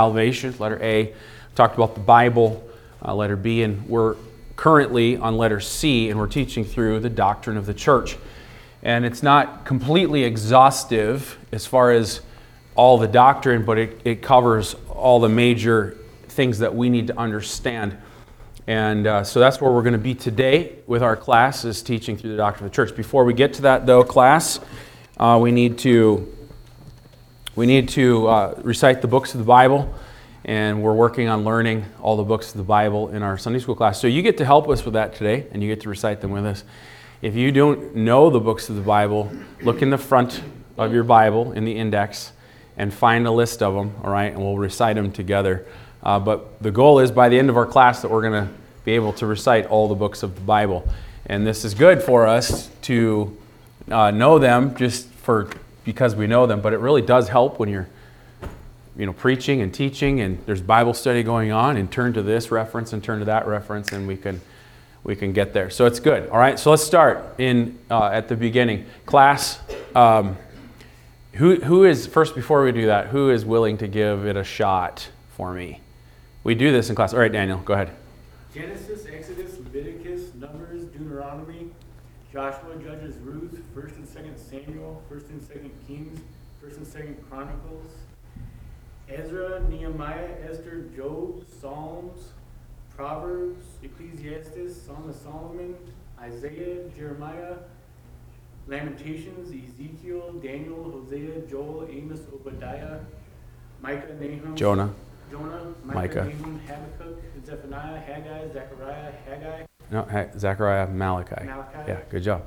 salvation, letter A. Talked about the Bible, uh, letter B, and we're currently on letter C, and we're teaching through the doctrine of the church. And it's not completely exhaustive as far as all the doctrine, but it, it covers all the major things that we need to understand. And uh, so that's where we're going to be today with our class is teaching through the doctrine of the church. Before we get to that, though, class, uh, we need to we need to uh, recite the books of the Bible, and we're working on learning all the books of the Bible in our Sunday school class. So you get to help us with that today, and you get to recite them with us. If you don't know the books of the Bible, look in the front of your Bible in the index and find a list of them, all right, and we'll recite them together. Uh, but the goal is by the end of our class that we're going to be able to recite all the books of the Bible. And this is good for us to uh, know them just for because we know them, but it really does help when you're you know preaching and teaching and there's Bible study going on and turn to this reference and turn to that reference and we can we can get there. So it's good. All right. So let's start in uh, at the beginning. Class. Um, who, who is first before we do that? Who is willing to give it a shot for me? We do this in class. All right, Daniel, go ahead. Genesis, Exodus, Leviticus, Numbers, Deuteronomy, Joshua, Judges, Ruth, First and Second Samuel, First and Second Kings, First and Second Chronicles, Ezra, Nehemiah, Esther, Job, Psalms, Proverbs, Ecclesiastes, Song of Solomon, Isaiah, Jeremiah, Lamentations, Ezekiel, Daniel, Hosea, Joel, Amos, Obadiah, Micah, Nahum, Jonah. Jonah, Micah, Micah. Nahum, Habakkuk, Zephaniah, Haggai, Zechariah, Haggai, No, hey, Zechariah, Malachi. Malachi. Yeah, good job.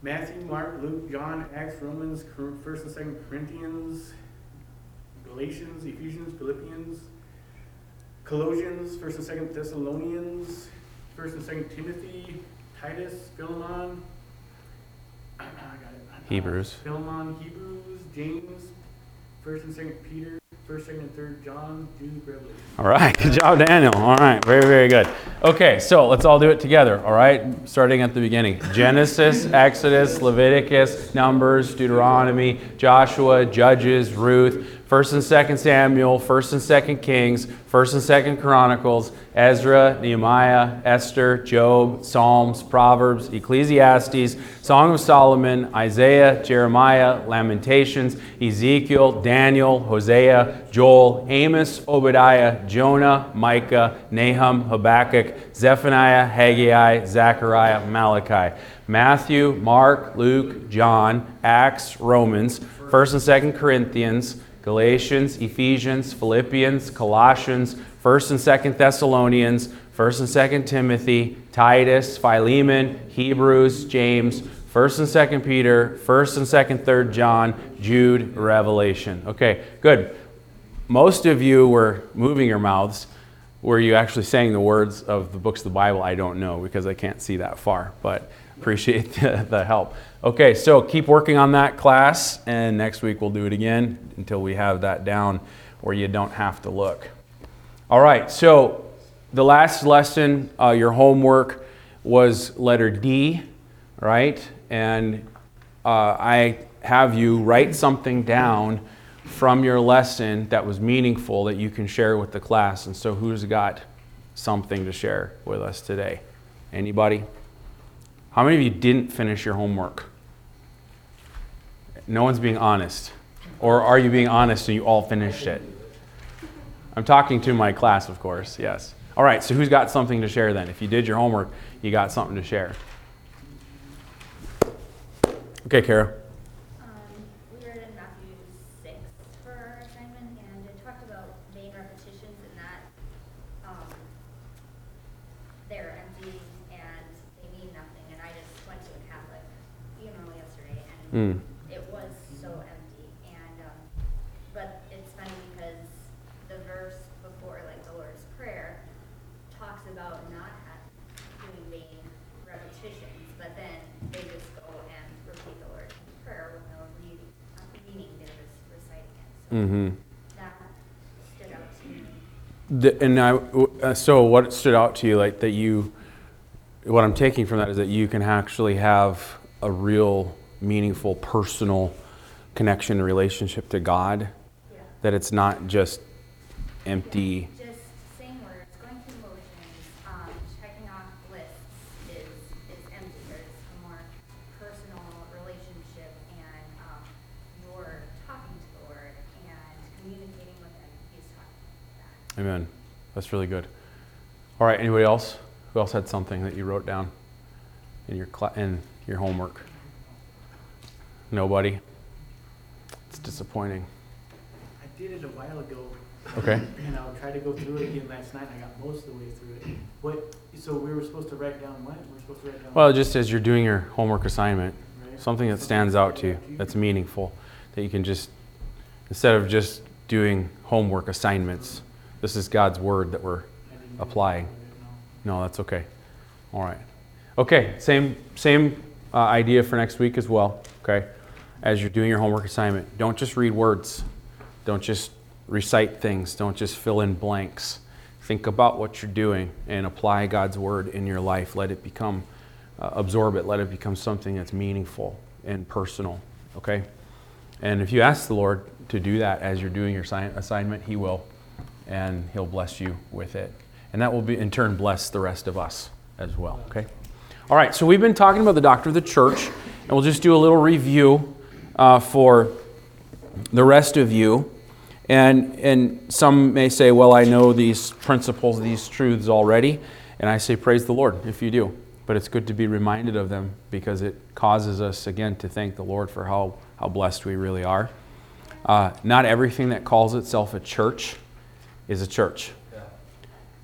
Matthew, Mark, Luke, John, Acts, Romans, Cor- First and Second Corinthians, Galatians, Ephesians, Philippians, Colossians, First and Second Thessalonians, First and Second Timothy, Titus, Philemon. I got it. Hebrews. Philemon, Hebrews, James, First and Second Peter, First, Second, and Third John, Jude, Revelation. All right, good job, Daniel. All right, very, very good. Okay, so let's all do it together, all right? Starting at the beginning Genesis, Exodus, Leviticus, Numbers, Deuteronomy, Joshua, Judges, Ruth, 1st and 2nd Samuel, 1st and 2nd Kings, 1st and 2nd Chronicles, Ezra, Nehemiah, Esther, Job, Psalms, Proverbs, Ecclesiastes, Song of Solomon, Isaiah, Jeremiah, Lamentations, Ezekiel, Daniel, Hosea, Joel, Amos, Obadiah, Jonah, Micah, Nahum, Habakkuk, Zephaniah, Haggai, Zechariah, Malachi, Matthew, Mark, Luke, John, Acts, Romans, 1st and 2nd Corinthians, Galatians, Ephesians, Philippians, Colossians, 1st and 2nd Thessalonians, 1st and 2nd Timothy, Titus, Philemon, Hebrews, James, 1st and 2nd Peter, 1st and 2nd, 3rd John, Jude, Revelation. Okay, good. Most of you were moving your mouths. Were you actually saying the words of the books of the Bible? I don't know because I can't see that far, but appreciate the, the help. Okay, so keep working on that class, and next week we'll do it again until we have that down where you don't have to look. All right, so the last lesson, uh, your homework was letter D, right? And uh, I have you write something down from your lesson that was meaningful that you can share with the class. And so, who's got something to share with us today? Anybody? How many of you didn't finish your homework? No one's being honest. Or are you being honest and you all finished it? I'm talking to my class, of course, yes. All right, so who's got something to share then? If you did your homework, you got something to share. Okay, Kara. Um, we read in Matthew six for our assignment, and it talked about vain repetitions and that, um, they're empty and they mean nothing, and I just went to a Catholic funeral yesterday, and Mm. it was so empty, and, um, but it's funny because the verse before, like the Lord's Prayer, talks about not ha- doing vain repetitions, but then they just go and repeat the Lord's Prayer with no meaning, uh, meaning they're just reciting it, so Mm-hmm. that stood out to me. The, and I, uh, so what stood out to you, like that you, what I'm taking from that is that you can actually have a real, meaningful, personal connection and relationship to God. Yeah. That it's not just empty. Just saying words, going through motions, um, checking off lists is, is empty. There's a more personal relationship and, um, you're talking to the Lord and communicating with him. He's talking back. Amen. That's really good. All right, anybody else? Who else had something that you wrote down in your cla- in your homework? Nobody. It's disappointing. I did it a while ago. Okay. And I'll try to go through it again last night, I got most of the way through it. What, so we were supposed to write down what? We're supposed to write down? Well, just as you're doing your homework assignment, right? something that stands out to you, that's meaningful, that you can just instead of just doing homework assignments, this is God's word that we're applying. no. That's okay. All right. Okay, same same uh, idea for next week as well. Okay, as you're doing your homework assignment, don't just read words. Don't just recite things. Don't just fill in blanks. Think about what you're doing and apply God's word in your life. Let it become, uh, absorb it. Let it become something that's meaningful and personal. Okay. And if you ask the Lord to do that as you're doing your assign- assignment, He will, and He'll bless you with it. And that will be, in turn, bless the rest of us as well. Okay? All right, so we've been talking about the doctrine of the church, and we'll just do a little review uh, for the rest of you. And, and some may say, well, I know these principles, these truths already. And I say, praise the Lord if you do. But it's good to be reminded of them because it causes us, again, to thank the Lord for how, how blessed we really are. Uh, not everything that calls itself a church is a church.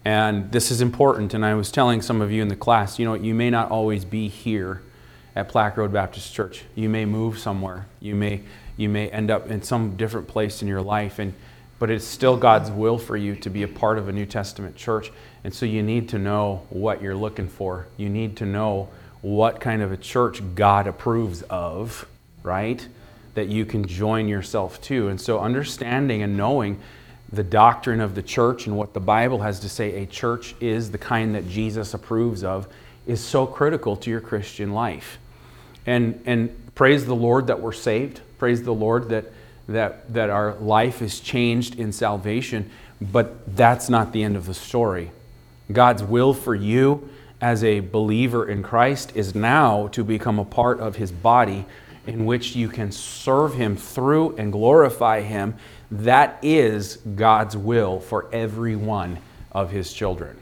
And this is important. And I was telling some of you in the class, you know, you may not always be here at Plaque Road Baptist Church. You may move somewhere. You may you may end up in some different place in your life and but it's still God's will for you to be a part of a New Testament church. And so you need to know what you're looking for. You need to know what kind of a church God approves of, right? That you can join yourself to. And so understanding and knowing the doctrine of the church and what the Bible has to say a church is the kind that Jesus approves of is so critical to your Christian life. And, and praise the Lord that we're saved. Praise the Lord that, that, that our life is changed in salvation. But that's not the end of the story. God's will for you as a believer in Christ is now to become a part of His body in which you can serve Him through and glorify Him. That is God's will for every one of His children.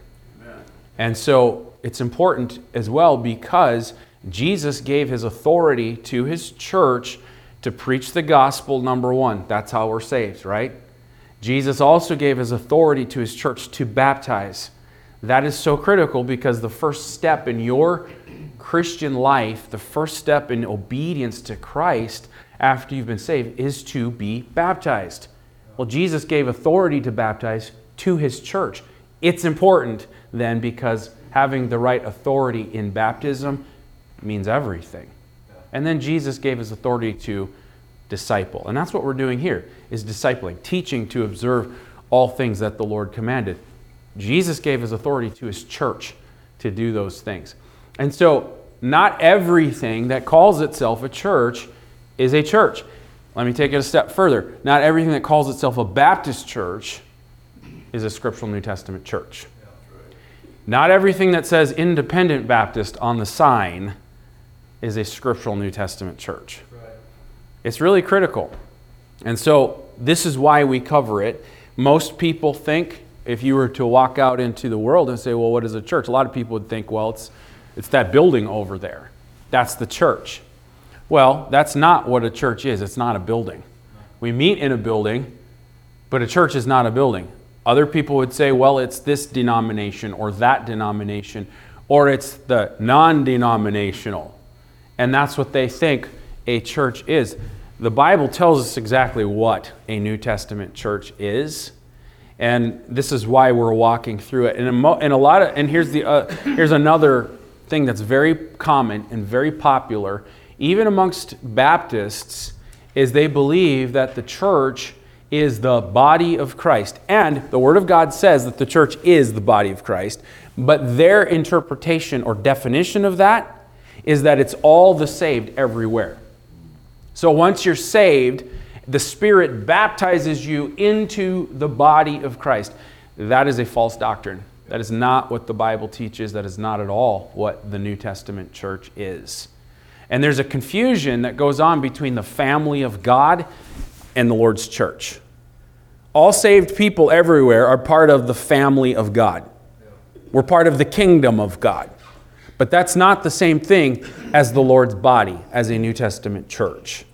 And so it's important as well because Jesus gave his authority to his church to preach the gospel, number one. That's how we're saved, right? Jesus also gave his authority to his church to baptize. That is so critical because the first step in your Christian life, the first step in obedience to Christ after you've been saved, is to be baptized. Well, Jesus gave authority to baptize to his church. It's important then because having the right authority in baptism means everything. And then Jesus gave his authority to disciple. And that's what we're doing here is discipling, teaching to observe all things that the Lord commanded. Jesus gave his authority to his church to do those things. And so not everything that calls itself a church is a church. Let me take it a step further. Not everything that calls itself a Baptist church is a scriptural New Testament church. Not everything that says independent Baptist on the sign is a scriptural New Testament church. It's really critical. And so this is why we cover it. Most people think if you were to walk out into the world and say, well, what is a church? A lot of people would think, well, it's, it's that building over there. That's the church. Well, that's not what a church is. It's not a building. We meet in a building, but a church is not a building. Other people would say, well, it's this denomination or that denomination, or it's the non denominational. And that's what they think a church is. The Bible tells us exactly what a New Testament church is. And this is why we're walking through it. And, a, mo- and a lot of, and here's, the, uh, here's another thing that's very common and very popular, even amongst Baptists, is they believe that the church is the body of Christ. And the Word of God says that the church is the body of Christ, but their interpretation or definition of that is that it's all the saved everywhere. So once you're saved, the Spirit baptizes you into the body of Christ. That is a false doctrine. That is not what the Bible teaches. That is not at all what the New Testament church is. And there's a confusion that goes on between the family of God and the Lord's church. All saved people everywhere are part of the family of God. We're part of the kingdom of God. But that's not the same thing as the Lord's body, as a New Testament church.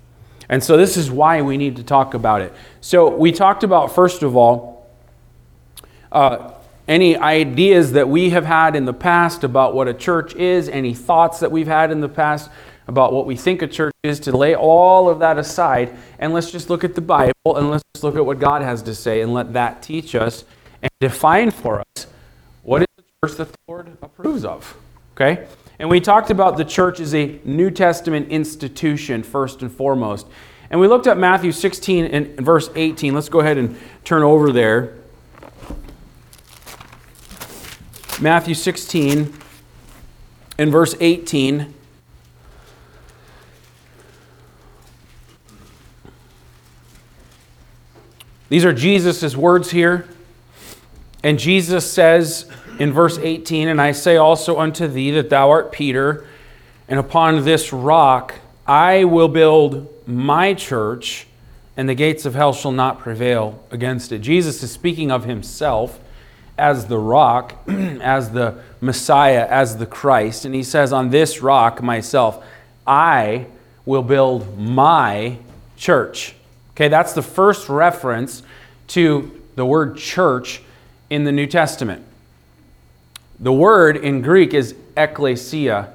And so this is why we need to talk about it. So we talked about, first of all, uh, any ideas that we have had in the past about what a church is, any thoughts that we've had in the past about what we think a church is, to lay all of that aside and let's just look at the Bible and let's just look at what God has to say and let that teach us and define for us what is the church that the Lord approves of. Okay? And we talked about the church as a New Testament institution, first and foremost. And we looked at Matthew 16 and verse 18. Let's go ahead and turn over there. Matthew 16 and verse 18. These are Jesus' words here. And Jesus says in verse 18, And I say also unto thee that thou art Peter, and upon this rock I will build my church, and the gates of hell shall not prevail against it. Jesus is speaking of himself as the rock, as the Messiah, as the Christ. And he says, On this rock, myself, I will build my church. Okay, that's the first reference to the word church in the New Testament. The word in Greek is ekklesia,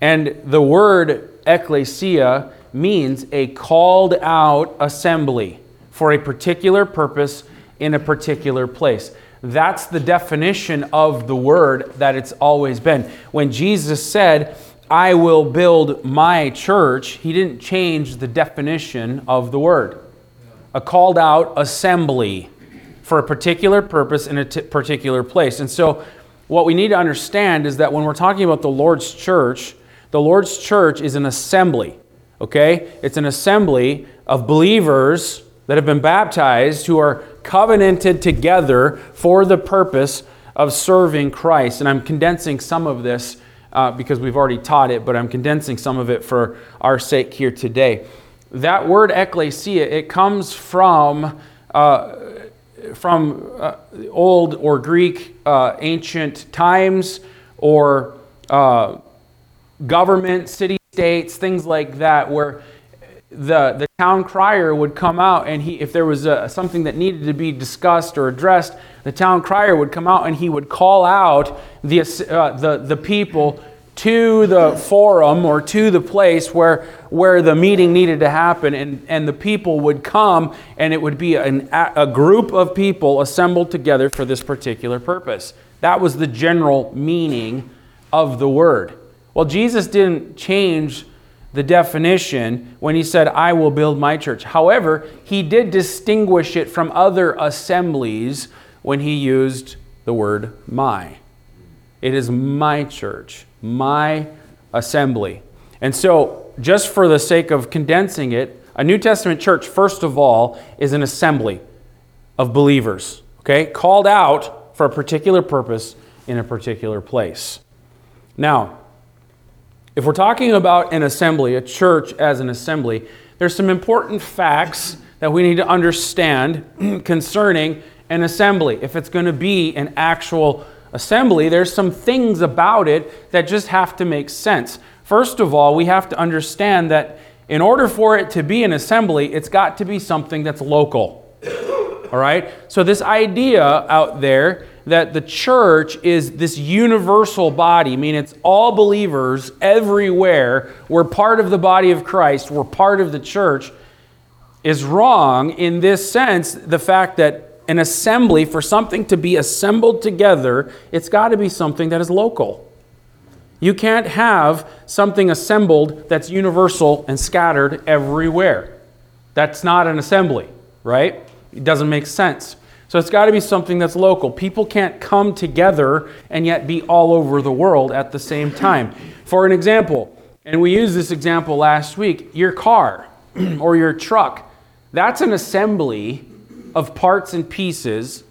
and the word ekklesia means a called out assembly for a particular purpose in a particular place. That's the definition of the word that it's always been. When Jesus said, I will build my church, he didn't change the definition of the word. A called out assembly for a particular purpose in a t- particular place. And so, what we need to understand is that when we're talking about the Lord's church, the Lord's church is an assembly, okay? It's an assembly of believers that have been baptized who are covenanted together for the purpose of serving Christ. And I'm condensing some of this uh, because we've already taught it, but I'm condensing some of it for our sake here today. That word ecclesia, it comes from. Uh, from uh, old or Greek uh, ancient times or uh, government, city states, things like that, where the, the town crier would come out and he, if there was a, something that needed to be discussed or addressed, the town crier would come out and he would call out the, uh, the, the people to the forum or to the place where, where the meeting needed to happen, and, and the people would come, and it would be an, a group of people assembled together for this particular purpose. That was the general meaning of the word. Well, Jesus didn't change the definition when he said, I will build my church. However, he did distinguish it from other assemblies when he used the word my. It is my church my assembly. And so, just for the sake of condensing it, a New Testament church, first of all, is an assembly of believers, okay? Called out for a particular purpose in a particular place. Now, if we're talking about an assembly, a church as an assembly, there's some important facts that we need to understand concerning an assembly. If it's going to be an actual assembly, there's some things about it that just have to make sense. First of all, we have to understand that in order for it to be an assembly, it's got to be something that's local. All right? So, this idea out there that the church is this universal body, I mean, it's all believers everywhere. We're part of the body of Christ, we're part of the church, is wrong in this sense. The fact that an assembly, for something to be assembled together, it's got to be something that is local. You can't have something assembled that's universal and scattered everywhere. That's not an assembly, right? It doesn't make sense. So it's got to be something that's local. People can't come together and yet be all over the world at the same time. For an example, and we used this example last week, your car or your truck That's an assembly of parts and pieces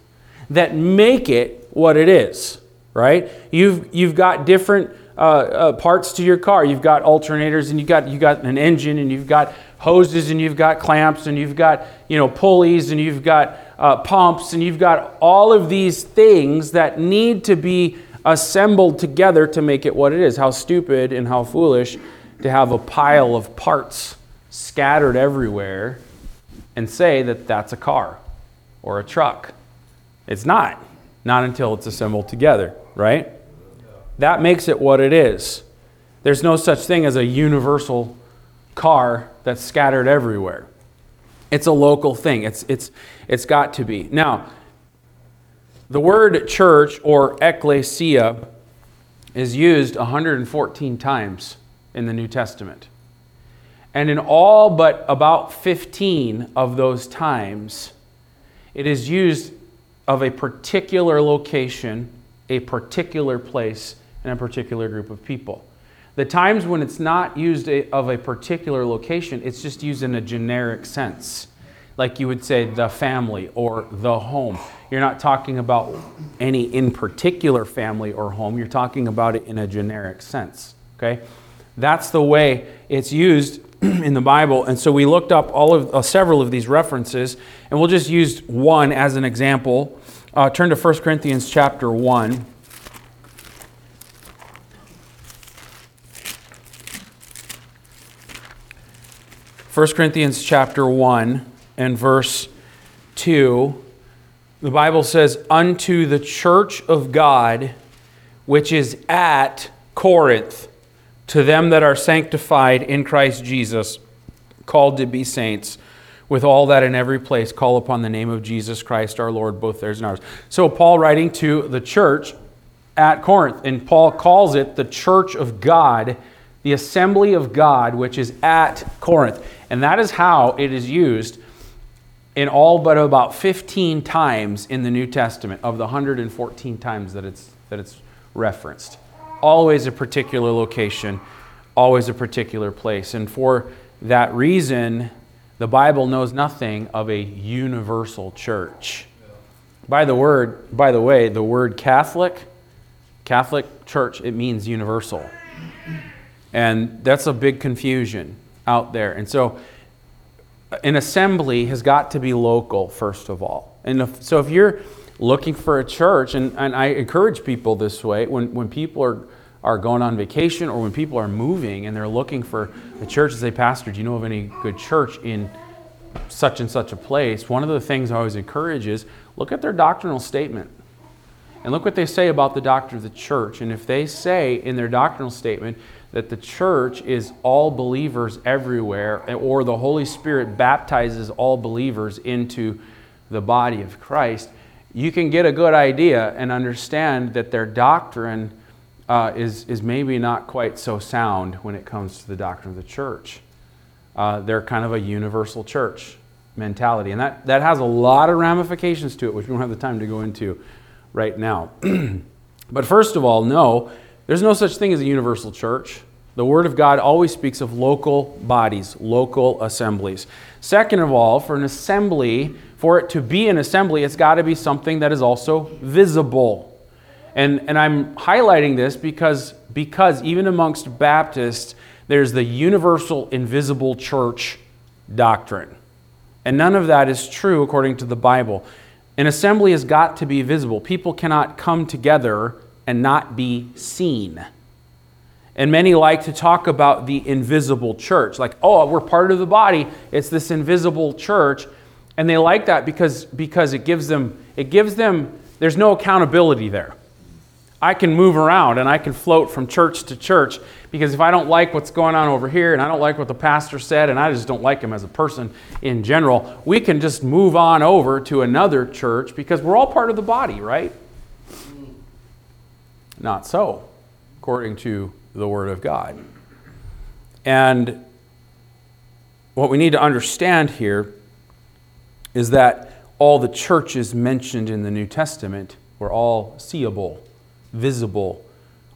that make it what it is, right? You've, you've got different uh, uh, parts to your car. You've got alternators, and you've got, you've got an engine, and you've got hoses, and you've got clamps, and you've got you know pulleys, and you've got uh, pumps, and you've got all of these things that need to be assembled together to make it what it is. How stupid and how foolish to have a pile of parts scattered everywhere and say that that's a car or a truck. It's not. Not until it's assembled together, right? That makes it what it is. There's no such thing as a universal car that's scattered everywhere. It's a local thing. It's, it's, it's got to be. Now, the word church or ecclesia is used 114 times in the New Testament. And in all but about 15 of those times, it is used of a particular location, a particular place, and a particular group of people. The times when it's not used of a particular location, it's just used in a generic sense. Like you would say the family or the home. You're not talking about any in particular family or home, you're talking about it in a generic sense. Okay? That's the way it's used in the Bible. And so we looked up all of uh, several of these references, and we'll just use one as an example. Uh, turn to 1 Corinthians chapter 1. First Corinthians chapter 1 and verse 2, the Bible says, Unto the church of God which is at Corinth to them that are sanctified in Christ Jesus, called to be saints, with all that in every place call upon the name of Jesus Christ our Lord, both theirs and ours. So, Paul writing to the church at Corinth, and Paul calls it the church of God, the assembly of God, which is at Corinth. And that is how it is used in all but about 15 times in the New Testament of the 114 times that it's, that it's referenced always a particular location, always a particular place. And for that reason, the Bible knows nothing of a universal church. By the word, by the way, the word Catholic, Catholic church, it means universal. And that's a big confusion out there. And so an assembly has got to be local, first of all. And if, so if you're looking for a church, and, and I encourage people this way when, when people are, are going on vacation or when people are moving and they're looking for a church to say, Pastor, do you know of any good church in such and such a place? One of the things I always encourage is look at their doctrinal statement and look what they say about the doctrine of the church. And if they say in their doctrinal statement that the church is all believers everywhere, or the Holy Spirit baptizes all believers into the body of Christ, you can get a good idea and understand that their doctrine uh, is, is maybe not quite so sound when it comes to the doctrine of the church. Uh, they're kind of a universal church mentality. And that, that has a lot of ramifications to it, which we don't have the time to go into right now. but first of all, no, there's no such thing as a universal church. The Word of God always speaks of local bodies, local assemblies. Second of all, for an assembly, for it to be an assembly, it's got to be something that is also visible. And, and I'm highlighting this because, because even amongst Baptists, there's the universal invisible church doctrine. And none of that is true according to the Bible. An assembly has got to be visible. People cannot come together and not be seen. And many like to talk about the invisible church, like, oh, we're part of the body. It's this invisible church and they like that because because it gives them it gives them there's no accountability there i can move around and i can float from church to church because if i don't like what's going on over here and i don't like what the pastor said and i just don't like him as a person in general we can just move on over to another church because we're all part of the body right? Not so according to the word of god. And what we need to understand here is that all the churches mentioned in the New Testament were all seeable, visible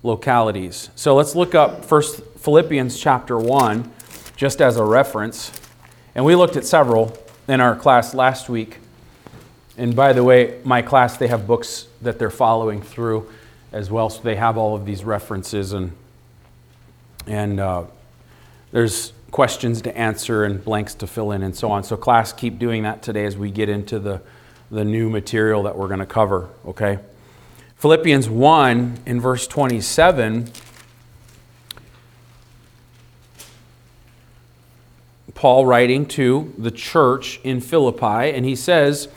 localities. So let's look up first Philippians chapter 1 just as a reference. And we looked at several in our class last week. And by the way, my class, they have books that they're following through as well, so they have all of these references and and uh, there's questions to answer and blanks to fill in and so on. So class, keep doing that today as we get into the the new material that we're going to cover. Okay, Philippians one in verse 27. Paul writing to the church in Philippi, and he says,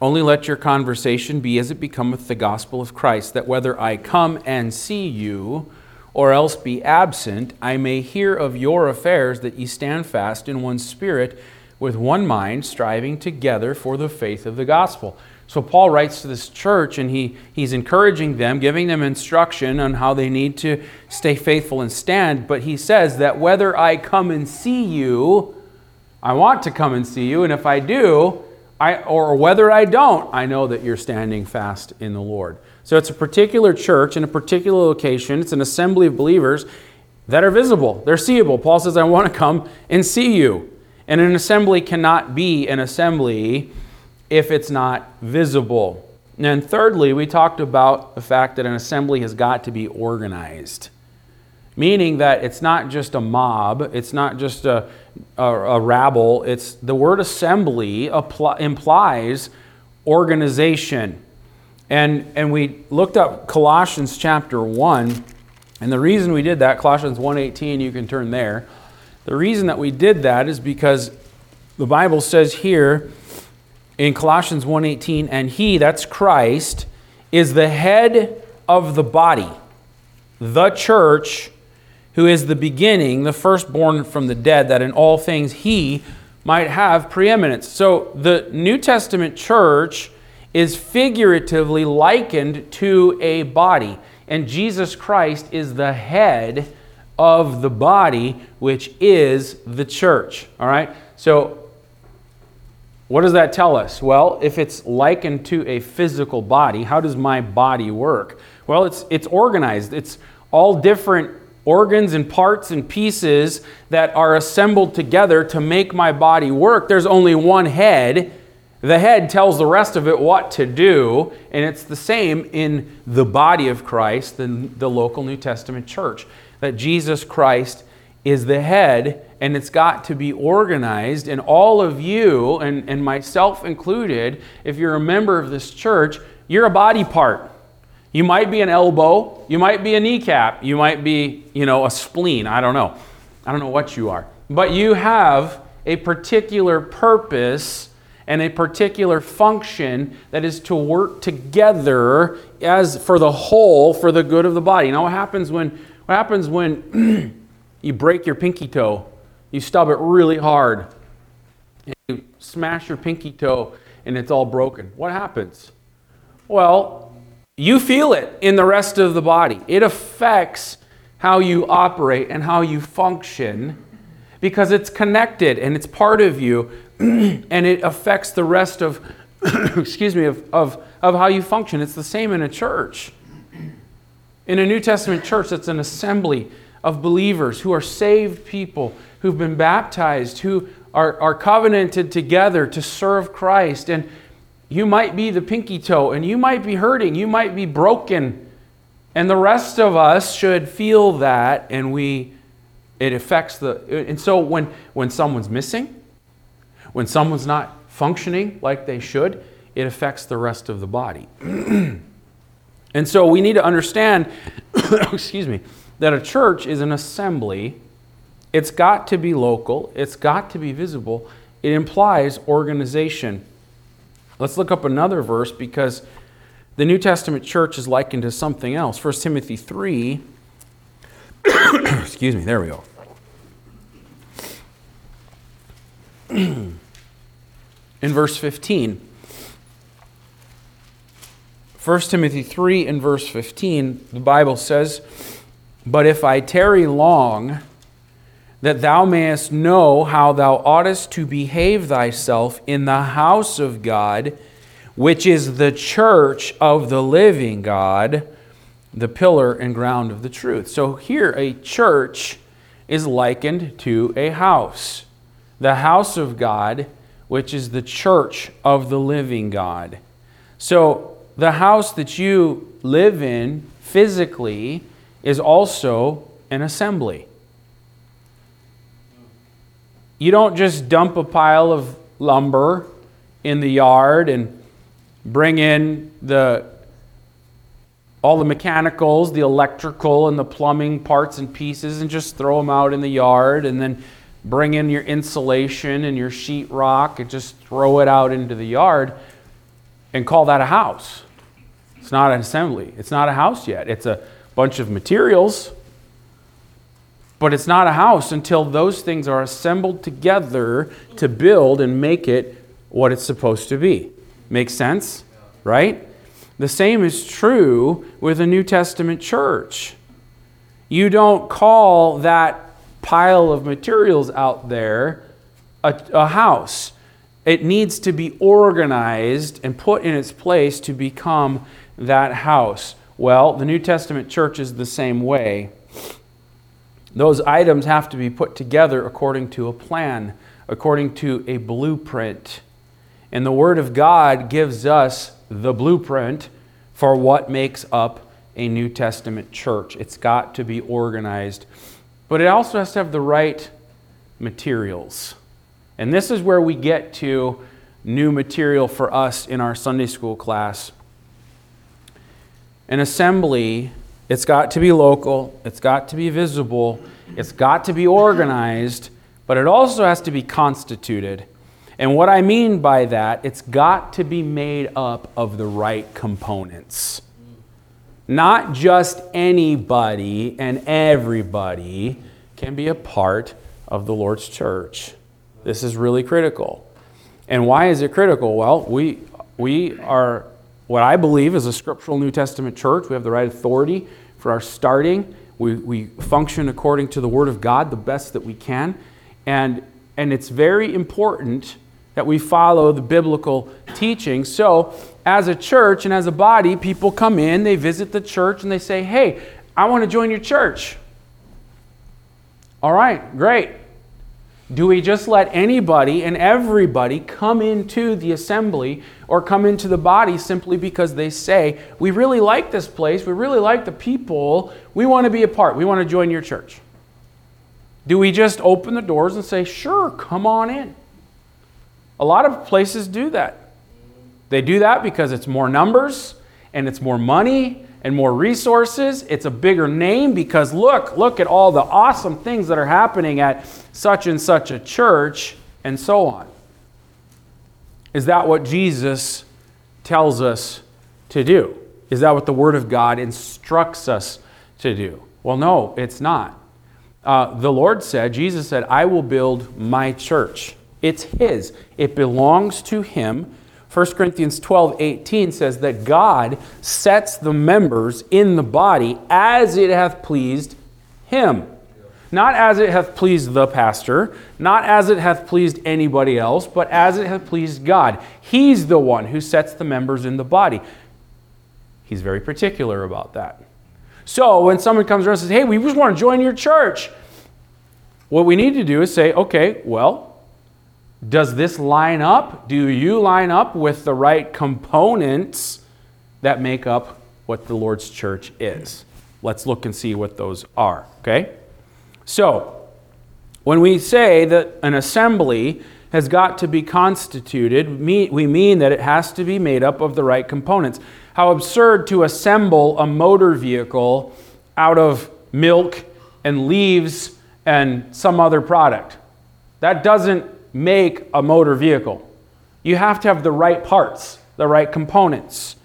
Only let your conversation be as it becometh the gospel of Christ, that whether I come and see you, or else be absent, I may hear of your affairs, that ye stand fast in one spirit, with one mind, striving together for the faith of the gospel. So Paul writes to this church and he, he's encouraging them, giving them instruction on how they need to stay faithful and stand. But he says that whether I come and see you, I want to come and see you, and if I do, I, or whether I don't, I know that you're standing fast in the Lord. So it's a particular church in a particular location. It's an assembly of believers that are visible, they're seeable. Paul says, I want to come and see you. And an assembly cannot be an assembly if it's not visible. And then thirdly, we talked about the fact that an assembly has got to be organized meaning that it's not just a mob, it's not just a, a, a rabble. It's the word assembly implies organization. And, and we looked up Colossians chapter 1, and the reason we did that, Colossians 1.18, you can turn there. The reason that we did that is because the Bible says here in Colossians 1.18, and he, that's Christ, is the head of the body, the church, who is the beginning, the firstborn from the dead, that in all things he might have preeminence. So the New Testament church is figuratively likened to a body, and Jesus Christ is the head of the body, which is the church. All right? So what does that tell us? Well, if it's likened to a physical body, how does my body work? Well, it's, it's organized. It's all different organs and parts and pieces that are assembled together to make my body work. There's only one head. The head tells the rest of it what to do, and it's the same in the body of Christ, the, the local New Testament church. That Jesus Christ is the head, and it's got to be organized. And all of you, and, and myself included, if you're a member of this church, you're a body part. You might be an elbow, you might be a kneecap, you might be, you know, a spleen. I don't know. I don't know what you are. But you have a particular purpose and a particular function that is to work together as for the whole for the good of the body. Now what happens when what happens when you break your pinky toe? You stub it really hard. And you smash your pinky toe and it's all broken. What happens? Well, you feel it in the rest of the body. It affects how you operate and how you function because it's connected and it's part of you and it affects the rest of excuse me of, of, of how you function it's the same in a church in a new testament church it's an assembly of believers who are saved people who've been baptized who are, are covenanted together to serve christ and you might be the pinky toe and you might be hurting, you might be broken. And the rest of us should feel that and we it affects the and so when when someone's missing, when someone's not functioning like they should, it affects the rest of the body. and so we need to understand excuse me, that a church is an assembly. It's got to be local, it's got to be visible. It implies organization. Let's look up another verse because the New Testament church is likened to something else. 1 Timothy 3. Excuse me, there we go. In verse 15. 1 Timothy 3 and verse 15, the Bible says, But if I tarry long, that thou mayest know how thou oughtest to behave thyself in the house of God, which is the church of the living God, the pillar and ground of the truth. So here, a church is likened to a house. The house of God, which is the church of the living God. So, the house that you live in physically is also an assembly. You don't just dump a pile of lumber in the yard and bring in the all the mechanicals, the electrical and the plumbing parts and pieces and just throw them out in the yard and then bring in your insulation and your sheetrock and just throw it out into the yard and call that a house. It's not an assembly. It's not a house yet. It's a bunch of materials, but it's not a house until those things are assembled together to build and make it what it's supposed to be. Makes sense? Right? The same is true with a New Testament church. You don't call that pile of materials out there a, a, house. It needs to be organized and put in its place to become that house. Well, the New Testament church is the same way. Those items have to be put together according to a plan, according to a blueprint. And the Word of God gives us the blueprint for what makes up a New Testament church. It's got to be organized, but it also has to have the right materials. And this is where we get to new material for us in our Sunday school class. An assembly, it's got to be local, it's got to be visible, it's got to be organized, but it also has to be constituted. And what I mean by that, it's got to be made up of the right components. Not just anybody and everybody can be a part of the Lord's church. This is really critical. And why is it critical? Well, we, we are what I believe is a scriptural New Testament church. We have the right authority for our starting. We, we function according to the Word of God the best that we can. And, and it's very important that we follow the biblical teaching. So, as a church and as a body, people come in, they visit the church, and they say, Hey, I want to join your church. All right, great. Do we just let anybody and everybody come into the assembly or come into the body simply because they say, We really like this place, we really like the people, we want to be a part, we want to join your church? Do we just open the doors and say, Sure, come on in? A lot of places do that. They do that because it's more numbers and it's more money and more resources. It's a bigger name because look, look at all the awesome things that are happening at such and such a church and so on. Is that what Jesus tells us to do? Is that what the Word of God instructs us to do? Well, no, it's not. Uh, the Lord said, Jesus said, I will build my church. It's His, it belongs to Him. 1 Corinthians 12, 18 says that God sets the members in the body as it hath pleased him. Not as it hath pleased the pastor, not as it hath pleased anybody else, but as it hath pleased God. He's the one who sets the members in the body. He's very particular about that. So when someone comes around and says, Hey, we just want to join your church, what we need to do is say, Okay, well, does this line up? Do you line up with the right components that make up what the Lord's church is? Let's look and see what those are, okay? So, when we say that an assembly has got to be constituted, we mean that it has to be made up of the right components. How absurd to assemble a motor vehicle out of milk and leaves and some other product. That doesn't make a motor vehicle. You have to have the right parts, the right components.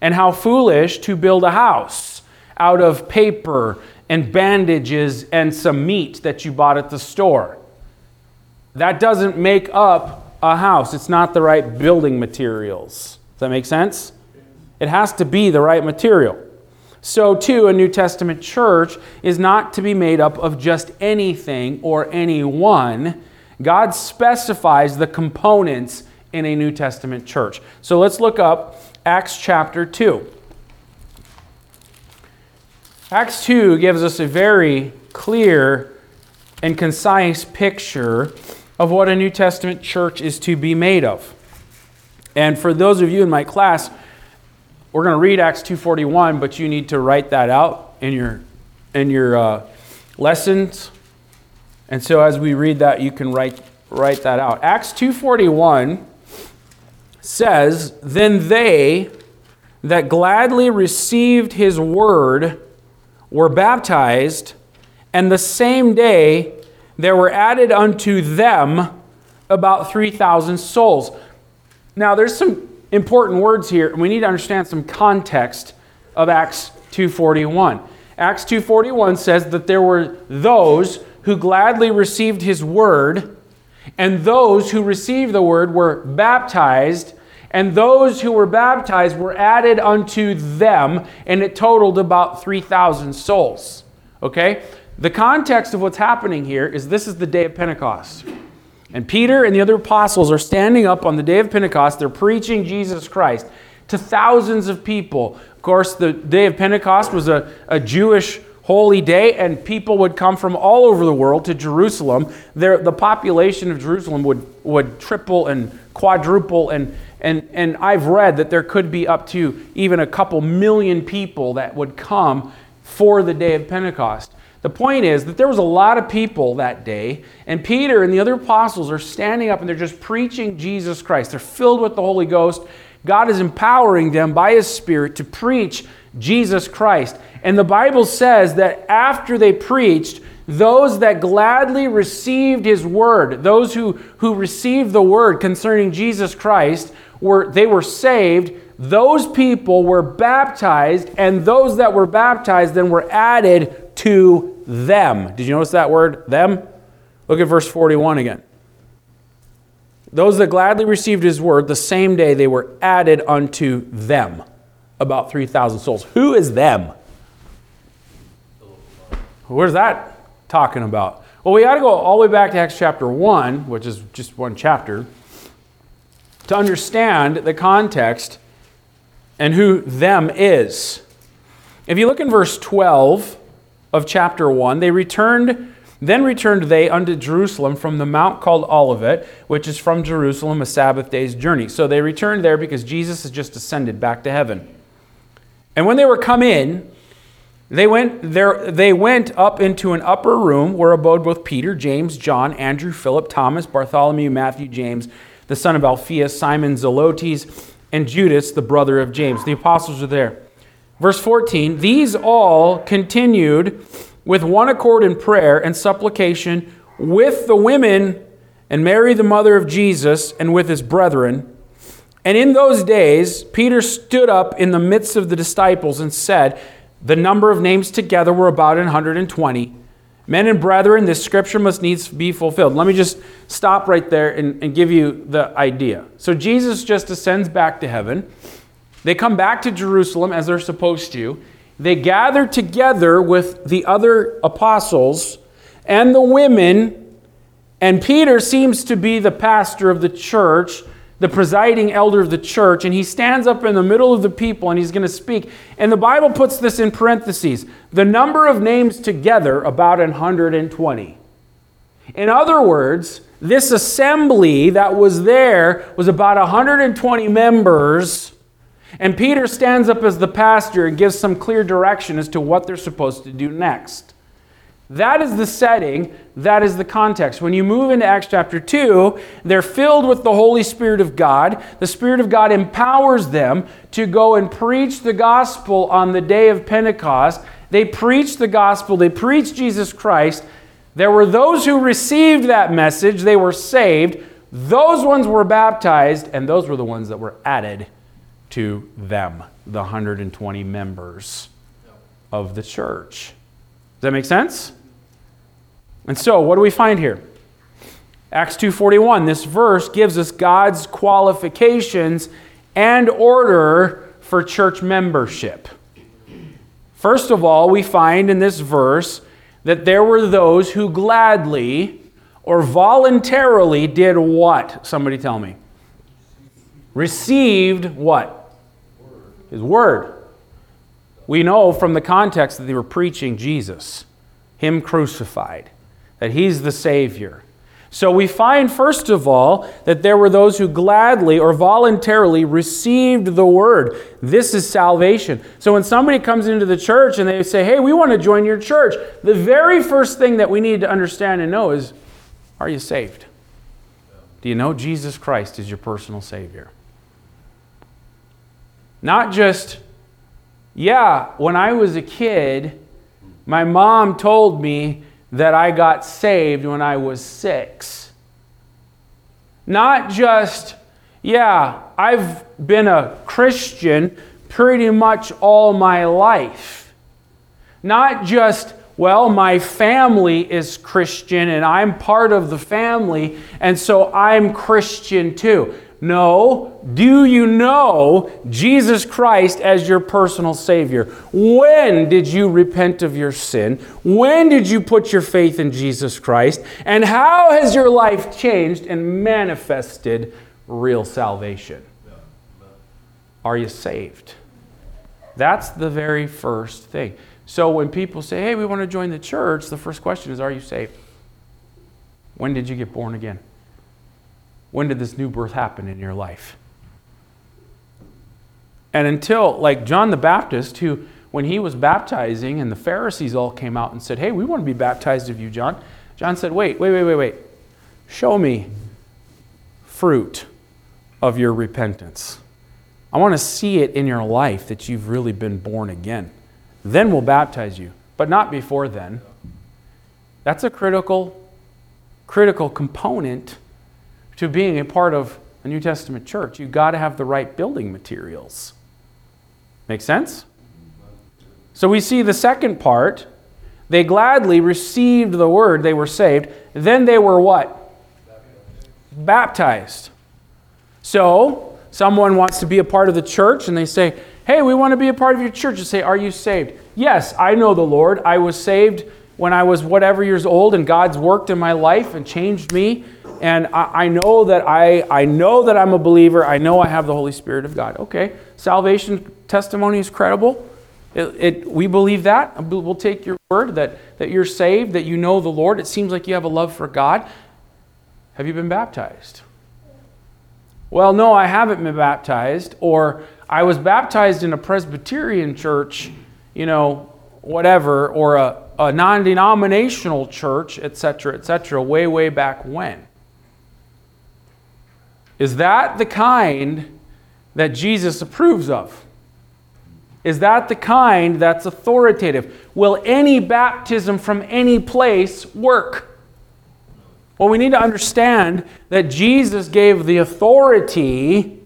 And how foolish to build a house out of paper and bandages and some meat that you bought at the store. That doesn't make up a house. It's not the right building materials. Does that make sense? It has to be the right material. So, too, a New Testament church is not to be made up of just anything or anyone God specifies the components in a New Testament church. So let's look up Acts chapter 2. Acts 2 gives us a very clear and concise picture of what a New Testament church is to be made of. And for those of you in my class, we're going to read Acts 2:41, but you need to write that out in your in your uh, lessons. And so as we read that, you can write write that out. Acts 2:41 says, "Then they that gladly received his word were baptized, and the same day there were added unto them about 3,000 souls." Now, there's some important words here, and we need to understand some context of Acts 2:41. Acts 2:41 says that there were those who gladly received his word, and those who received the word were baptized, and those who were baptized were added unto them, and it totaled about 3,000 souls. Okay? The context of what's happening here is this is the day of Pentecost. And Peter and the other apostles are standing up on the day of Pentecost. They're preaching Jesus Christ to thousands of people. Of course, the day of Pentecost was a, a Jewish holy day, and people would come from all over the world to Jerusalem. There, the population of Jerusalem would, would triple and quadruple, and, and, and I've read that there could be up to even a couple million people that would come for the day of Pentecost. The point is that there was a lot of people that day, and Peter and the other apostles are standing up and they're just preaching Jesus Christ. They're filled with the Holy Ghost. God is empowering them by His Spirit to preach Jesus Christ. And the Bible says that after they preached, those that gladly received his word, those who, who received the word concerning Jesus Christ, were they were saved. Those people were baptized, and those that were baptized then were added to them. Did you notice that word, them? Look at verse 41 again. Those that gladly received his word, the same day they were added unto them, about 3,000 souls. Who is them? Where's that talking about? Well, we got to go all the way back to Acts chapter 1, which is just one chapter, to understand the context and who them is. If you look in verse 12 of chapter 1, they returned, then returned they unto Jerusalem from the mount called Olivet, which is from Jerusalem a Sabbath day's journey. So they returned there because Jesus has just ascended back to heaven. And when they were come in, they went, there, they went up into an upper room where abode both Peter, James, John, Andrew, Philip, Thomas, Bartholomew, Matthew, James, the son of Alphaeus, Simon Zelotes, and Judas, the brother of James. The apostles are there. Verse 14 These all continued with one accord in prayer and supplication with the women and Mary, the mother of Jesus, and with his brethren. And in those days, Peter stood up in the midst of the disciples and said, The number of names together were about 120. Men and brethren, this scripture must needs be fulfilled. Let me just stop right there and, and give you the idea. So Jesus just ascends back to heaven. They come back to Jerusalem as they're supposed to. They gather together with the other apostles and the women, and Peter seems to be the pastor of the church, the presiding elder of the church, and he stands up in the middle of the people and he's going to speak. And the Bible puts this in parentheses the number of names together, about 120. In other words, this assembly that was there was about 120 members and Peter stands up as the pastor and gives some clear direction as to what they're supposed to do next. That is the setting, that is the context. When you move into Acts chapter 2, they're filled with the Holy Spirit of God. The Spirit of God empowers them to go and preach the gospel on the day of Pentecost. They preach the gospel, they preach Jesus Christ. There were those who received that message, they were saved. Those ones were baptized, and those were the ones that were added to them, the 120 members of the church. Does that make sense? And so, what do we find here? Acts 2:41. This verse gives us God's qualifications and order for church membership. First of all, we find in this verse that there were those who gladly or voluntarily did what? Somebody tell me. Received what? His word. We know from the context that they were preaching Jesus, Him crucified, that He's the Savior. So we find, first of all, that there were those who gladly or voluntarily received the word. This is salvation. So when somebody comes into the church and they say, hey, we want to join your church, the very first thing that we need to understand and know is are you saved? Do you know Jesus Christ is your personal Savior? Not just, yeah, when I was a kid, my mom told me that I got saved when I was six. Not just, yeah, I've been a Christian pretty much all my life. Not just, well, my family is Christian and I'm part of the family, and so I'm Christian too. No. Do you know Jesus Christ as your personal Savior? When did you repent of your sin? When did you put your faith in Jesus Christ? And how has your life changed and manifested real salvation? Are you saved? That's the very first thing. So when people say, hey, we want to join the church, the first question is, are you saved? When did you get born again? When did this new birth happen in your life? And until, like John the Baptist, who, when he was baptizing and the Pharisees all came out and said, Hey, we want to be baptized of you, John. John said, Wait, wait, wait, wait, wait. Show me fruit of your repentance. I want to see it in your life that you've really been born again. Then we'll baptize you, but not before then. That's a critical, critical component to being a part of a New Testament church, you've got to have the right building materials. Make sense? So we see the second part. They gladly received the word, they were saved. Then they were what? Baptized. Baptized. So, someone wants to be a part of the church and they say, Hey, we want to be a part of your church. You say, Are you saved? Yes, I know the Lord. I was saved when I was whatever years old, and God's worked in my life and changed me and I, I, know that I, I know that I'm a believer. I know I have the Holy Spirit of God. Okay, salvation testimony is credible. It, it, we believe that. We'll take your word that, that you're saved, that you know the Lord. It seems like you have a love for God. Have you been baptized? Well, no, I haven't been baptized. Or I was baptized in a Presbyterian church, you know, whatever, or a, a non denominational church, etc., etc., way, way back when. Is that the kind that Jesus approves of? Is that the kind that's authoritative? Will any baptism from any place work? Well, we need to understand that Jesus gave the authority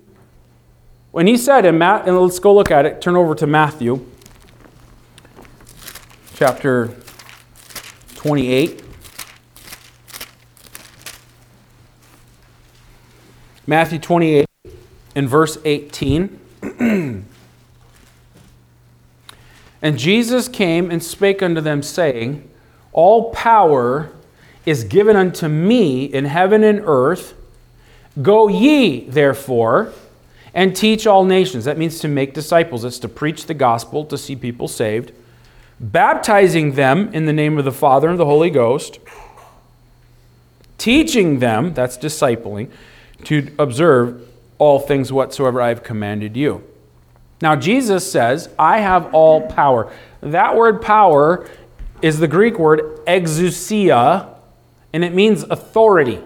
when he said in Matt, and let's go look at it. Turn over to Matthew chapter 28. Matthew 28 and verse 18. and Jesus came and spake unto them, saying, All power is given unto me in heaven and earth. Go ye, therefore, and teach all nations. That means to make disciples. It's to preach the gospel, to see people saved, baptizing them in the name of the Father and the Holy Ghost, teaching them, that's discipling, to observe all things whatsoever I have commanded you. Now, Jesus says, I have all power. That word power is the Greek word exousia, and it means authority.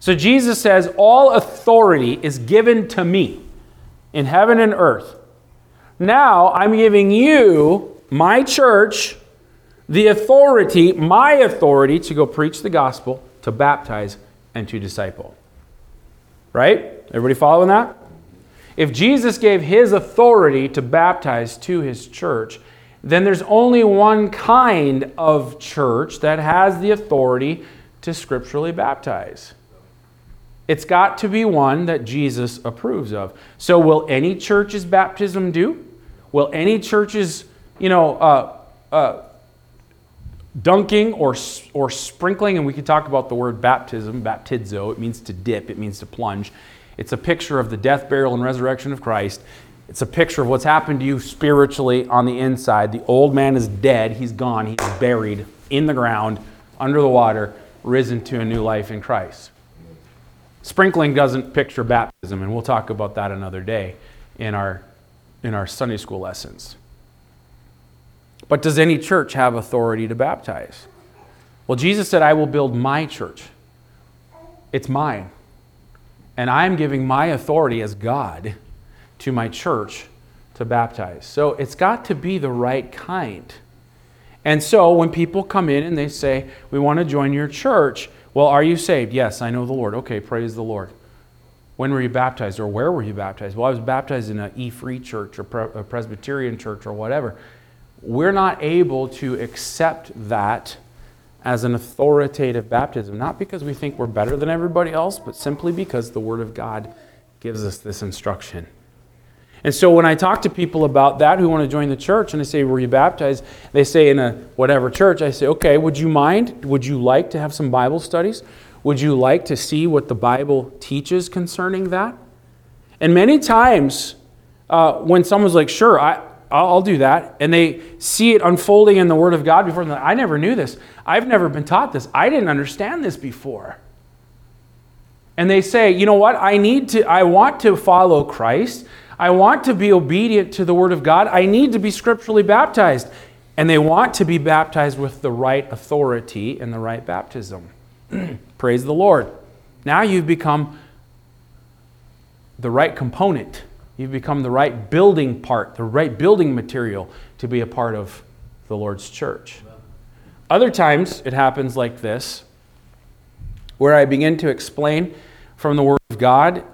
So Jesus says, All authority is given to me in heaven and earth. Now I'm giving you, my church, the authority, my authority to go preach the gospel, to baptize, and to disciple. Right? Everybody following that? If Jesus gave his authority to baptize to his church, then there's only one kind of church that has the authority to scripturally baptize. It's got to be one that Jesus approves of. So, will any church's baptism do? Will any church's, you know, uh, uh, dunking or, or sprinkling, and we could talk about the word baptism, baptizo, it means to dip, it means to plunge. It's a picture of the death, burial, and resurrection of Christ. It's a picture of what's happened to you spiritually on the inside. The old man is dead, he's gone, he's buried in the ground, under the water, risen to a new life in Christ. Sprinkling doesn't picture baptism, and we'll talk about that another day in our, in our Sunday school lessons. But does any church have authority to baptize? Well, Jesus said, I will build my church. It's mine. And I'm giving my authority as God to my church to baptize. So it's got to be the right kind. And so when people come in and they say, We want to join your church, well, are you saved? Yes, I know the Lord. Okay, praise the Lord. When were you baptized or where were you baptized? Well, I was baptized in an E Free church or a Presbyterian church or whatever. We're not able to accept that as an authoritative baptism, not because we think we're better than everybody else, but simply because the Word of God gives us this instruction. And so when I talk to people about that who want to join the church and I say, Were you baptized? They say, In a whatever church, I say, Okay, would you mind? Would you like to have some Bible studies? Would you like to see what the Bible teaches concerning that? And many times, uh, when someone's like, Sure, I, I'll do that, and they see it unfolding in the Word of God before them, I never knew this. I've never been taught this. I didn't understand this before. And they say, You know what? I need to, I want to follow Christ. I want to be obedient to the Word of God. I need to be scripturally baptized. And they want to be baptized with the right authority and the right baptism. Praise the Lord. Now you've become the right component. You've become the right building part, the right building material to be a part of the Lord's church. Other times it happens like this, where I begin to explain from the Word of God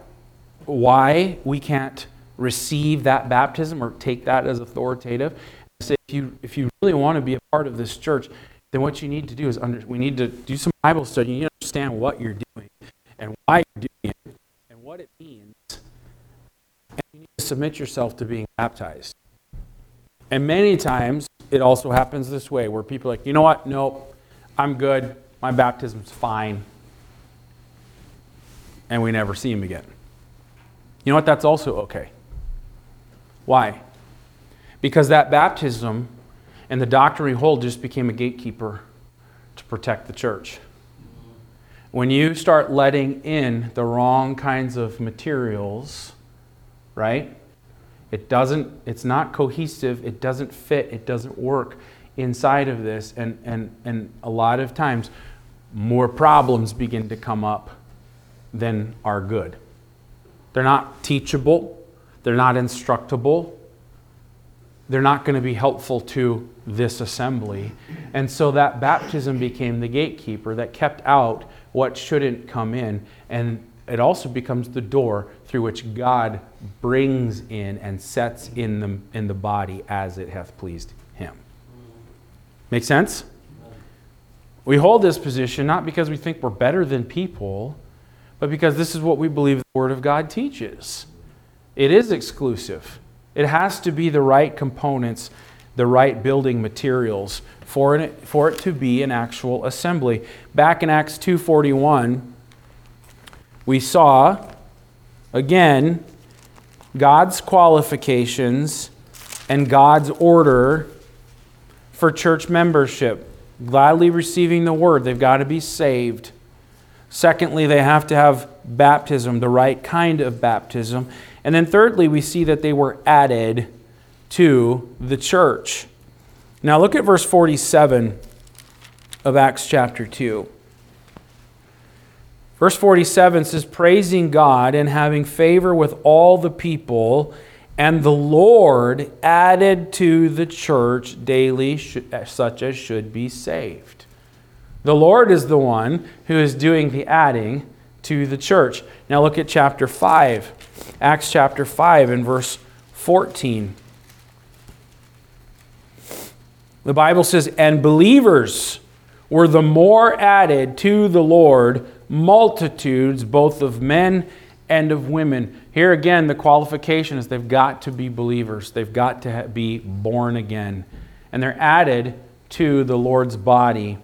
why we can't receive that baptism or take that as authoritative. Say, if you, if you really want to be a part of this church, then what you need to do is under, we need to do some Bible study. You need to understand what you're doing and why you're doing it and what it means. And you need to submit yourself to being baptized. And many times it also happens this way where people are like, you know what? Nope, I'm good. My baptism's fine. And we never see him again. You know what? That's also okay. Why? Because that baptism and the doctrine we hold just became a gatekeeper to protect the church. When you start letting in the wrong kinds of materials, right? It doesn't, it's not cohesive, it doesn't fit, it doesn't work inside of this. And, and, and a lot of times, more problems begin to come up than are good. They're not teachable, they're not instructable. They're not going to be helpful to this assembly. And so that baptism became the gatekeeper that kept out what shouldn't come in. And it also becomes the door through which God brings in and sets in the, in the body as it hath pleased him. Make sense? We hold this position not because we think we're better than people, but because this is what we believe the Word of God teaches. It is exclusive. It has to be the right components, the right building materials for it, for it to be an actual assembly. Back in Acts 2:41, we saw again God's qualifications and God's order for church membership. Gladly receiving the word, they've got to be saved. Secondly, they have to have baptism, the right kind of baptism. And then thirdly, we see that they were added to the church. Now look at verse 47 of Acts chapter 2. Verse 47 says, Praising God and having favor with all the people, and the Lord added to the church daily such as should be saved. The Lord is the one who is doing the adding to the church. Now look at chapter 5, Acts chapter 5 and verse 14. The Bible says, And believers were the more added to the Lord, multitudes both of men and of women. Here again, the qualification is they've got to be believers, they've got to be born again. And they're added to the Lord's body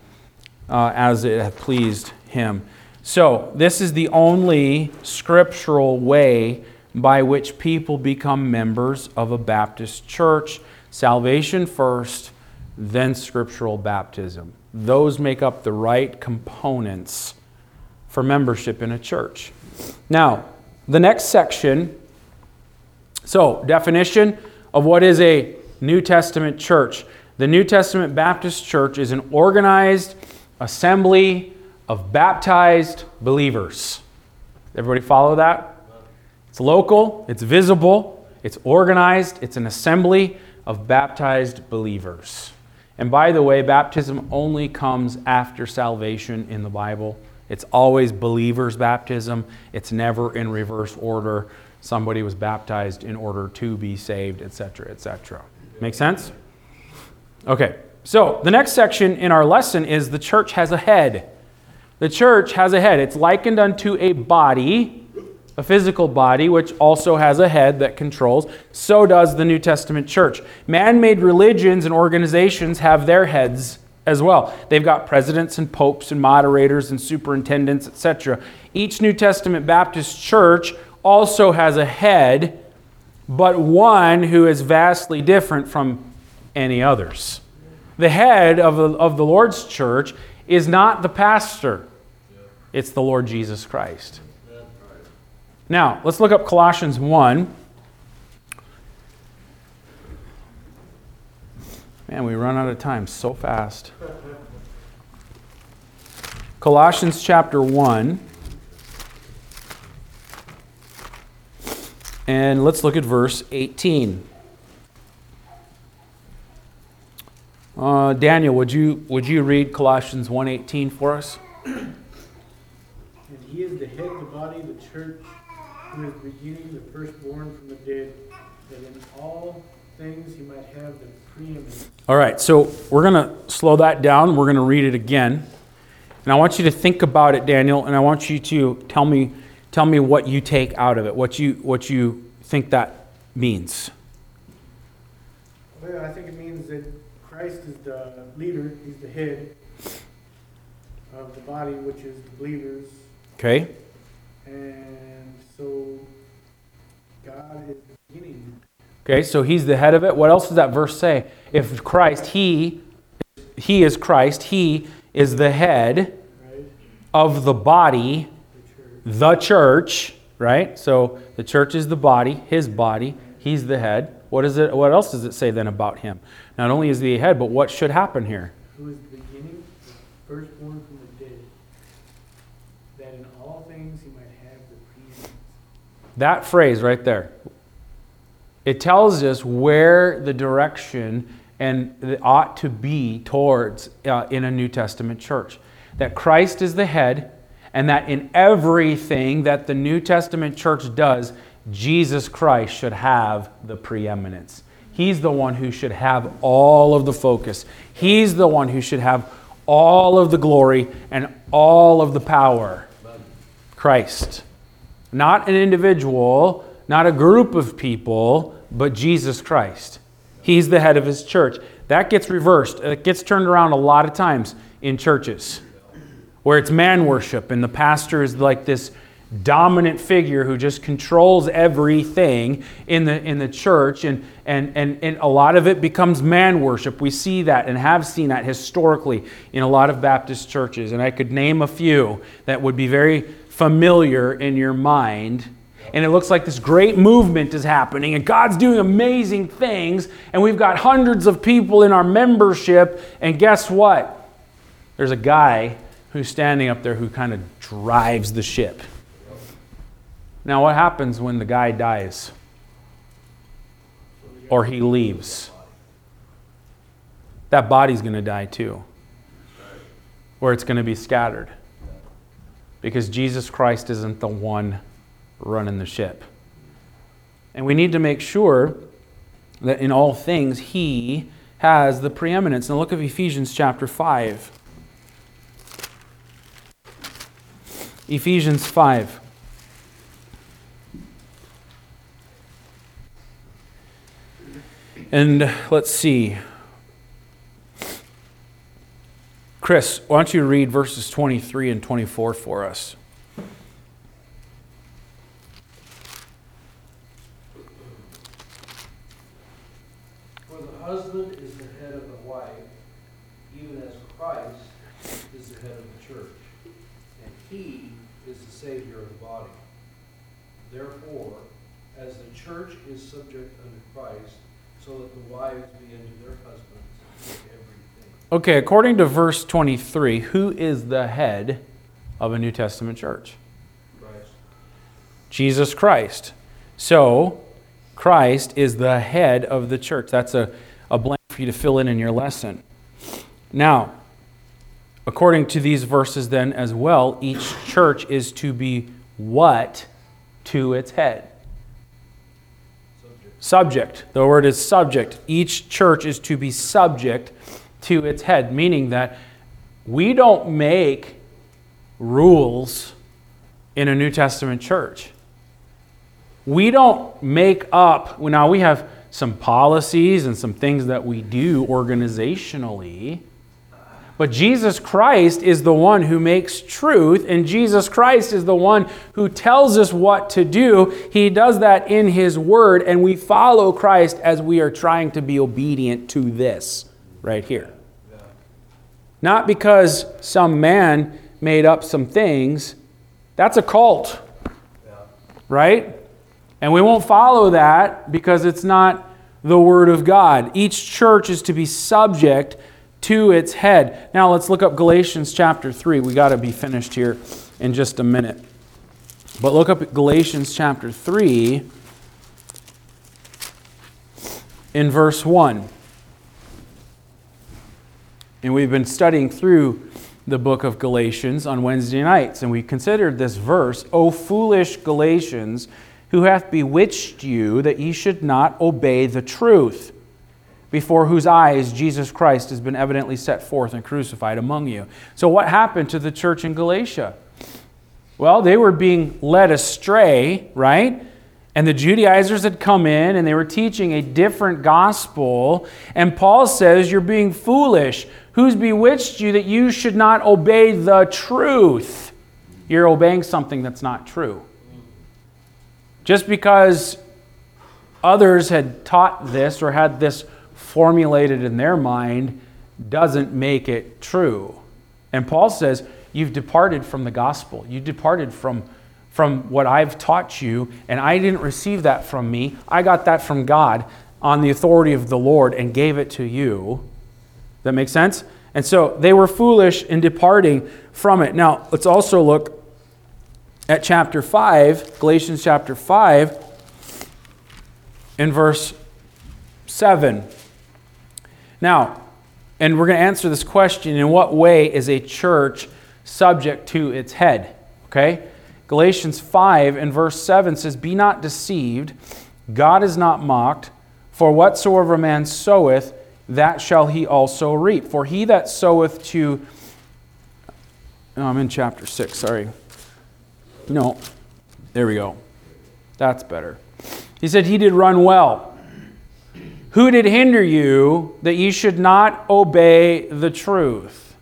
uh, as it hath pleased him. So, this is the only scriptural way by which people become members of a Baptist church. Salvation first, then scriptural baptism. those make up the right components for membership in a church. Now, the next section so, definition of what is a New Testament church. The New Testament Baptist Church is an organized assembly of baptized believers. Everybody follow that? It's local, it's visible, it's organized, it's an assembly of baptized believers. And by the way, baptism only comes after salvation in the Bible. It's always believers' baptism, it's never in reverse order. Somebody was baptized in order to be saved, etc., etc. Make sense? Okay, so the next section in our lesson is the church has a head. The church has a head. It's likened unto a body, a physical body, which also has a head that controls. So does the New Testament church. Man made religions and organizations have their heads as well. They've got presidents and popes and moderators and superintendents, etc. Each New Testament Baptist church also has a head, but one who is vastly different from any others. The head of the, of the Lord's church is not the pastor, it's the Lord Jesus Christ. Now, let's look up Colossians 1. Man, we run out of time so fast. Colossians chapter 1. And let's look at verse 18. Uh, Daniel, would you, would you read Colossians 1.18 for us? And he is the head of the body, of the church, who is the beginning, the firstborn from the dead, that in all things he might have the preeminence. All right, so we're going to slow that down. We're going to read it again. And I want you to think about it, Daniel, and I want you to tell me, tell me what you take out of it, what you, what you think that means. Well, I think it means that Christ is the leader, he's the head of the body, which is the believers. Okay? And so God is the beginning. Okay, so he's the head of it. What else does that verse say? If Christ, he, he is Christ, he is the head of the body, The church. right? So the church is the body, his body, he's the head. What is it what else does it say then about him? Not only is he the head, but what should happen here? Who is the beginning, the firstborn from the dead, that in all things he might have the preeminence. That phrase right there. It tells us where the direction and ought to be towards uh, in a New Testament church. That Christ is the head, and that in everything that the New Testament church does, Jesus Christ should have the preeminence. He's the one who should have all of the focus. He's the one who should have all of the glory and all of the power. Christ. Not an individual, not a group of people, but Jesus Christ. He's the head of his church. That gets reversed. It gets turned around a lot of times in churches where it's man worship and the pastor is like this dominant figure who just controls everything in the in the church and and and, and a lot of it becomes man worship we see that and have seen that historically in a lot of baptist churches and i could name a few that would be very familiar in your mind and it looks like this great movement is happening and god's doing amazing things and we've got hundreds of people in our membership and guess what? There's a guy who's standing up there who kind of drives the ship. Now, what happens when the guy dies? Or he leaves? That body's going to die too, or it's going to be scattered. Because Jesus Christ isn't the one running the ship. And we need to make sure that in all things he has the preeminence. Now, look at Ephesians chapter 5. Ephesians 5. And let's see. Chris, why don't you read verses 23 and 24 for us? For the husband is the head of the wife, even as Christ is the head of the church, and he is the Savior of the body. Therefore, as the church is subject unto Christ, so that the wives be unto their husbands in everything. Okay, according to verse 23, who is the head of a New Testament church? Christ. Jesus Christ. So, Christ is the head of the church. That's a, a blank for you to fill in in your lesson. Now, according to these verses, then as well, each church is to be what to its head? Subject. Subject. The word is subject. Each church is to be subject to its head, meaning that we don't make rules in a New Testament church. We don't make up, now we have some policies and some things that we do organizationally. But Jesus Christ is the one who makes truth, and Jesus Christ is the one who tells us what to do. He does that in His Word, and we follow Christ as we are trying to be obedient to this right here. Not because some man made up some things, that's a cult, right? And we won't follow that because it's not the Word of God. Each church is to be subject to its head. Now let's look up Galatians chapter 3. We got to be finished here in just a minute. But look up Galatians chapter 3 in verse 1. And we've been studying through the book of Galatians on Wednesday nights, and we considered this verse, O foolish Galatians, who hath bewitched you that ye should not obey the truth, before whose eyes Jesus Christ has been evidently set forth and crucified among you. So, what happened to the church in Galatia? Well, they were being led astray, right? And the Judaizers had come in and they were teaching a different gospel. And Paul says, You're being foolish. Who's bewitched you that you should not obey the truth? You're obeying something that's not true. Just because others had taught this or had this formulated in their mind doesn't make it true. And Paul says, You've departed from the gospel. You departed from, from what I've taught you, and I didn't receive that from me. I got that from God on the authority of the Lord and gave it to you. That makes sense? And so they were foolish in departing from it. Now, let's also look at chapter 5, Galatians chapter 5, in verse 7. Now, and we're going to answer this question in what way is a church subject to its head? Okay? Galatians 5 and verse 7 says, Be not deceived, God is not mocked, for whatsoever a man soweth, that shall he also reap. For he that soweth to. I'm in chapter 6, sorry. No, there we go. That's better. He said, He did run well. Who did hinder you that ye should not obey the truth?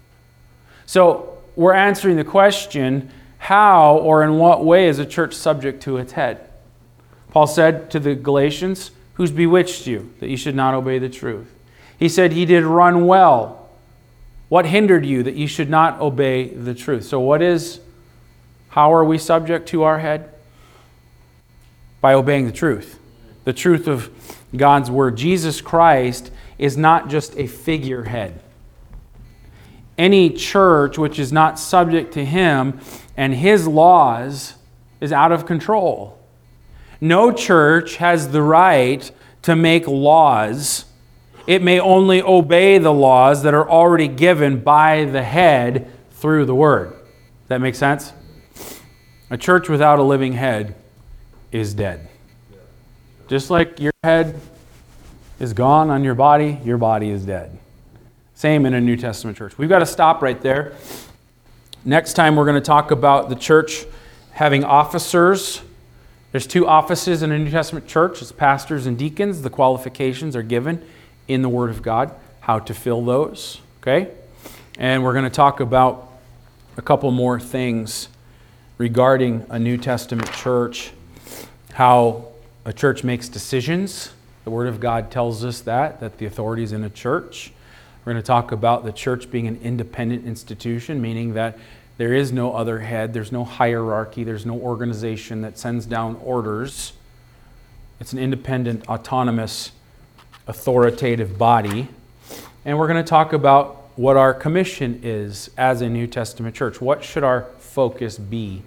So we're answering the question how or in what way is a church subject to its head? Paul said to the Galatians, Who's bewitched you that ye should not obey the truth? He said, He did run well. What hindered you that ye should not obey the truth? So, what is, how are we subject to our head? By obeying the truth. The truth of God's word. Jesus Christ is not just a figurehead. Any church which is not subject to him and his laws is out of control. No church has the right to make laws. It may only obey the laws that are already given by the head through the word. That makes sense? A church without a living head is dead. Just like your head is gone on your body, your body is dead. Same in a New Testament church. We've got to stop right there. Next time, we're going to talk about the church having officers. There's two offices in a New Testament church it's pastors and deacons. The qualifications are given in the Word of God, how to fill those. Okay? And we're going to talk about a couple more things regarding a New Testament church, how a church makes decisions. The Word of God tells us that, that the authorities in a church, We're going to talk about the church being an independent institution, meaning that there is no other head, there's no hierarchy, there's no organization that sends down orders. It's an independent, autonomous, authoritative body. And we're going to talk about what our commission is as a New Testament church. What should our focus be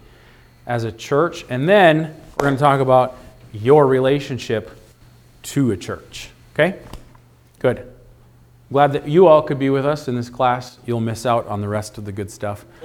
as a church? And then we're going to talk about your relationship to a church. Okay? Good. Glad that you all could be with us in this class. You'll miss out on the rest of the good stuff.